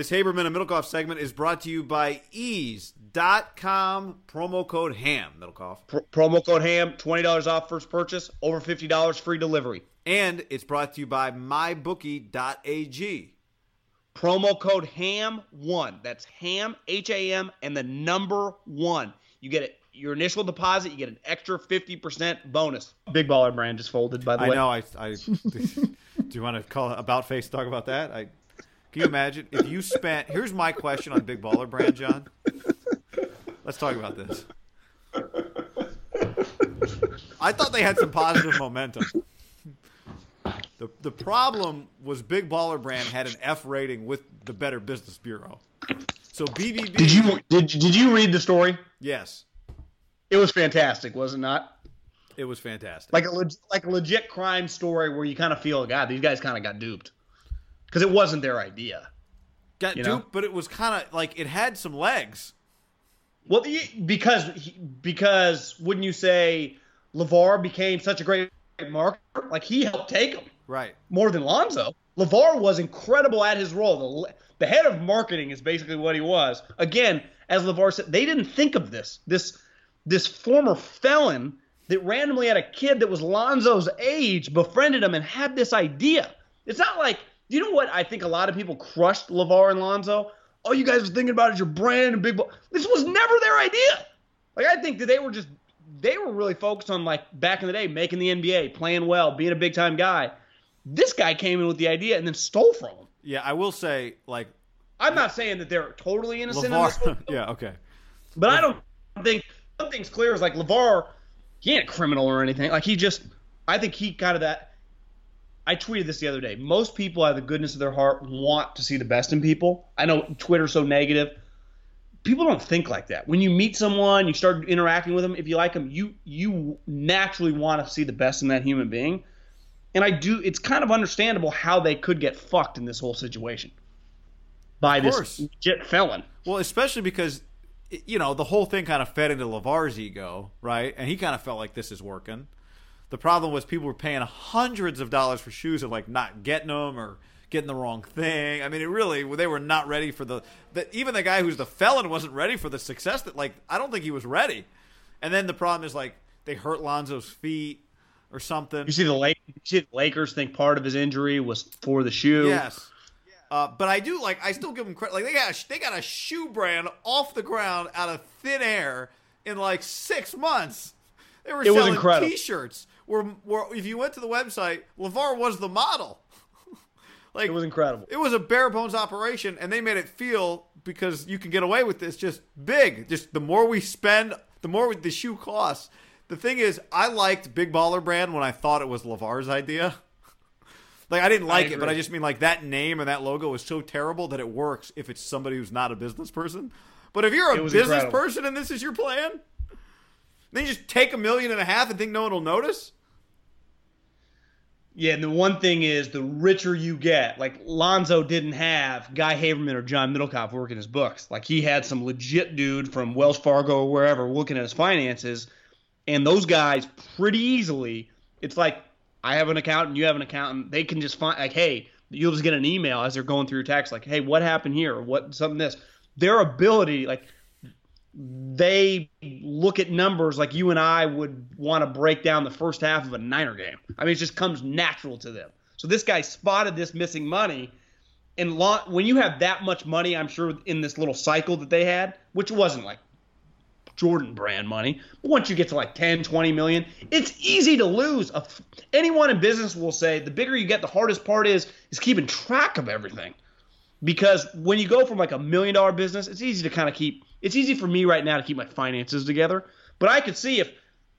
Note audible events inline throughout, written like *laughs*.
This Haberman and Middlekauff segment is brought to you by eaze.com promo code HAM, Middlekauff. Pr- promo code HAM, $20 off first purchase, over $50 free delivery. And it's brought to you by mybookie.ag. Promo code HAM1. That's HAM, H A M, and the number one. You get it. Your initial deposit, you get an extra 50% bonus. Big baller brand just folded, by the I way. I know. I, I *laughs* do you want to call about face talk about that? I can you imagine if you spent? Here's my question on Big Baller Brand, John. Let's talk about this. I thought they had some positive momentum. The the problem was Big Baller Brand had an F rating with the Better Business Bureau. So BBB. Did you did, did you read the story? Yes, It was fantastic, was it not? it was fantastic. Like a leg- like a legit crime story where you kind of feel, God, these guys kind of got duped because it wasn't their idea. got you duped, but it was kind of like it had some legs. Well, because because wouldn't you say LaVar became such a great marketer? Like he helped take him Right. more than Lonzo. LaVar was incredible at his role. The, the head of marketing is basically what he was. Again, as LaVar said, they didn't think of this. This this former felon that randomly had a kid that was Lonzo's age befriended him and had this idea. It's not like you know what I think a lot of people crushed LaVar and Lonzo. All you guys were thinking about is your brand and big. Ball. This was never their idea. Like I think that they were just they were really focused on like back in the day making the NBA, playing well, being a big time guy. This guy came in with the idea and then stole from him. Yeah, I will say like I'm not saying that they're totally innocent in this, LaVar. *laughs* yeah. Okay. but I don't think something's clear is like LaVar. He ain't a criminal or anything. Like he just, I think he kind of that. I tweeted this the other day. Most people, out of the goodness of their heart, want to see the best in people. I know Twitter's so negative. People don't think like that. When you meet someone, you start interacting with them. If you like them, you you naturally want to see the best in that human being. And I do. It's kind of understandable how they could get fucked in this whole situation by this legit felon. Well, especially because you know the whole thing kind of fed into LaVar's ego, right? And he kind of felt like this is working. The problem was people were paying hundreds of dollars for shoes and like not getting them or getting the wrong thing. I mean, it really they were not ready for the. the even the guy who's the felon wasn't ready for the success that like I don't think he was ready. And then the problem is like they hurt Lonzo's feet or something. You see the Lake, you see the Lakers think part of his injury was for the shoe. Yes. Uh, but I do like. I still give them credit. Like they got a, they got a shoe brand off the ground out of thin air in like six months. They were It was selling incredible. T-shirts. Where, where if you went to the website, LaVar was the model. *laughs* like It was incredible. It was a bare bones operation, and they made it feel because you can get away with this just big. Just the more we spend, the more the shoe costs. The thing is, I liked Big Baller Brand when I thought it was LaVar's idea. *laughs* Like I didn't like it, but. I just mean like that name and that logo is so terrible that it works if it's somebody who's not a business person. But if you're a business incredible. person and this is your plan, then you just take a million and a half and think no one will notice. Yeah, and the one thing is the richer you get, like Lonzo didn't have Guy Haberman or John Middlekauff working his books. Like he had some legit dude from Wells Fargo or wherever looking at his finances, and those guys pretty easily, it's like I have an accountant, you have an accountant, they can just find like, hey, you'll just get an email as they're going through your tax, like, hey, what happened here? Or what something this. Their ability, like they look at numbers like you and I would want to break down the first half of a Niner game. I mean, it just comes natural to them. So this guy spotted this missing money. And when you have that much money, I'm sure in this little cycle that they had, which wasn't like Jordan brand money, but once you get to like 10, 20 million, it's easy to lose. Anyone in business will say the bigger you get, the hardest part is is keeping track of everything. Because when you go from like a million dollar business, it's easy to kind of keep it's easy for me right now to keep my finances together, but I could see if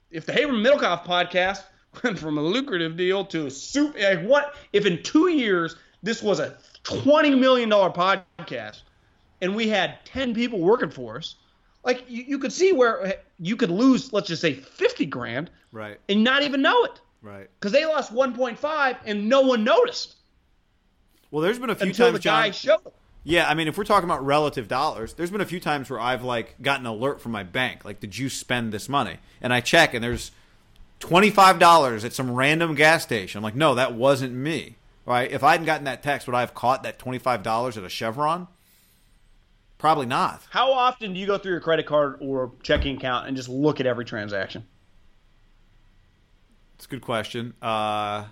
if the Haberman Middlekauff podcast *laughs* went from a lucrative deal to a soup. like what if in two years this was a twenty million dollar podcast and we had ten people working for us, like you, you could see where you could lose, let's just say fifty grand, right, and not even know it, right, because they lost one point five and no one noticed. Well, there's been a few until times the guy John, showed. Yeah, I mean, if we're talking about relative dollars, there's been a few times where I've like gotten an alert from my bank, like, did you spend this money? And I check, and there's twenty five dollars at some random gas station. I'm like, no, that wasn't me. Right? If I hadn't gotten that text, would I have caught that twenty five dollars at a Chevron? Probably not. How often do you go through your credit card or checking account and just look at every transaction? It's a good question. Uh,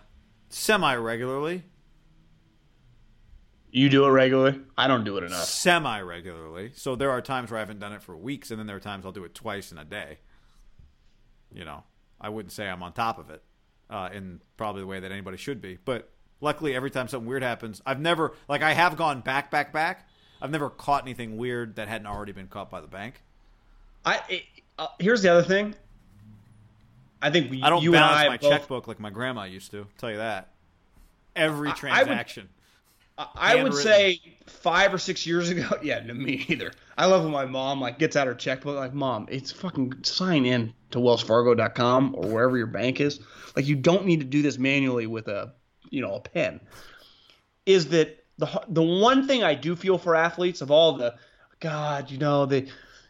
Semi regularly. You do it regularly. I don't do it enough. Semi regularly. So there are times where I haven't done it for weeks, and then there are times I'll do it twice in a day. You know, I wouldn't say I'm on top of it uh, in probably the way that anybody should be. But luckily, every time something weird happens, I've never, like, I have gone back, back, back. I've never caught anything weird that hadn't already been caught by the bank. I it, uh, here's the other thing. I think we, I don't you balance I my both, checkbook like my grandma used to. I'll tell you that. Every transaction. I would say five or six years ago. *laughs* Yeah, no, me either. I love when my mom like gets out her checkbook. Like, mom, it's fucking sign in to WellsFargo.com or wherever your bank is. Like, you don't need to do this manually with a, you know, a pen. Is that the the one thing I do feel for athletes of all the, God, you know, the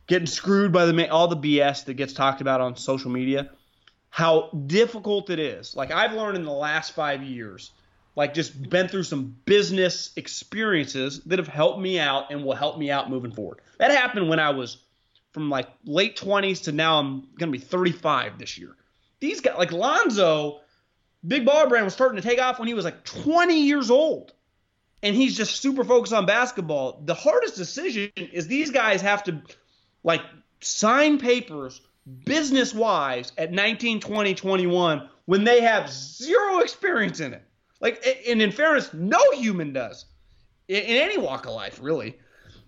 getting screwed by the all the BS that gets talked about on social media. How difficult it is. Like I've learned in the last five years like just been through some business experiences that have helped me out and will help me out moving forward. That happened when I was from like late 20s to now I'm going to be 35 this year. These guys, like Lonzo, Big Baller Brand was starting to take off when he was like 20 years old. And he's just super focused on basketball. The hardest decision is these guys have to like sign papers business wise at 19, 20, 21 when they have zero experience in it. Like, and in fairness, no human does in, in any walk of life, really.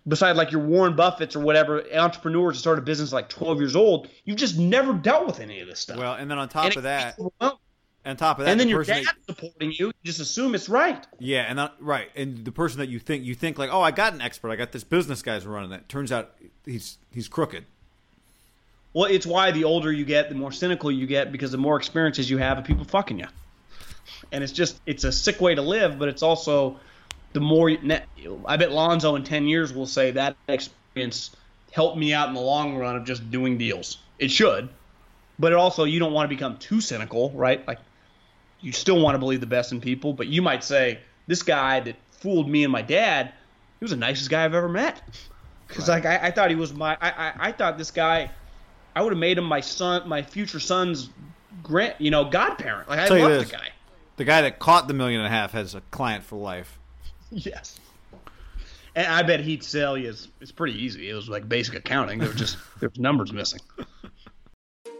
Besides, like your Warren Buffett's or whatever entrepreneurs that start a business like 12 years old, you've just never dealt with any of this stuff. Well, and then on top And of that, on top of that, and then the your dad that- supporting you, you just assume it's right. Yeah, and that, right, and the person that you think you think like, oh, I got an expert, I got this business guy's running that. Turns out he's he's crooked. Well, it's why the older you get, the more cynical you get because the more experiences you have of people fucking you. And it's just it's a sick way to live, but it's also the more I bet Lonzo in 10 years will say that experience helped me out in the long run of just doing deals. It should. But it also you don't want to become too cynical, right? Like you still want to believe the best in people, but you might say this guy that fooled me and my dad, he was the nicest guy I've ever met. *laughs* Because like I, I thought he was my, I, I, I thought this guy, I would have made him my son, my future son's grand, you know, godparent. Like I love the guy. The guy that caught the million and a half has a client for life. Yes. And I bet he'd sell you. It's, it's pretty easy. It was like basic accounting. There were just *laughs* there was numbers missing.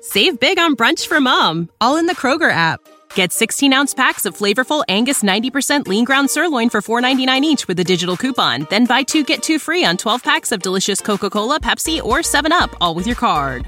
Save big on brunch for mom, all in the Kroger app. Get 16 ounce packs of flavorful Angus 90% lean ground sirloin for $4.99 each with a digital coupon. Then buy two get two free on 12 packs of delicious Coca Cola, Pepsi, or 7UP, all with your card.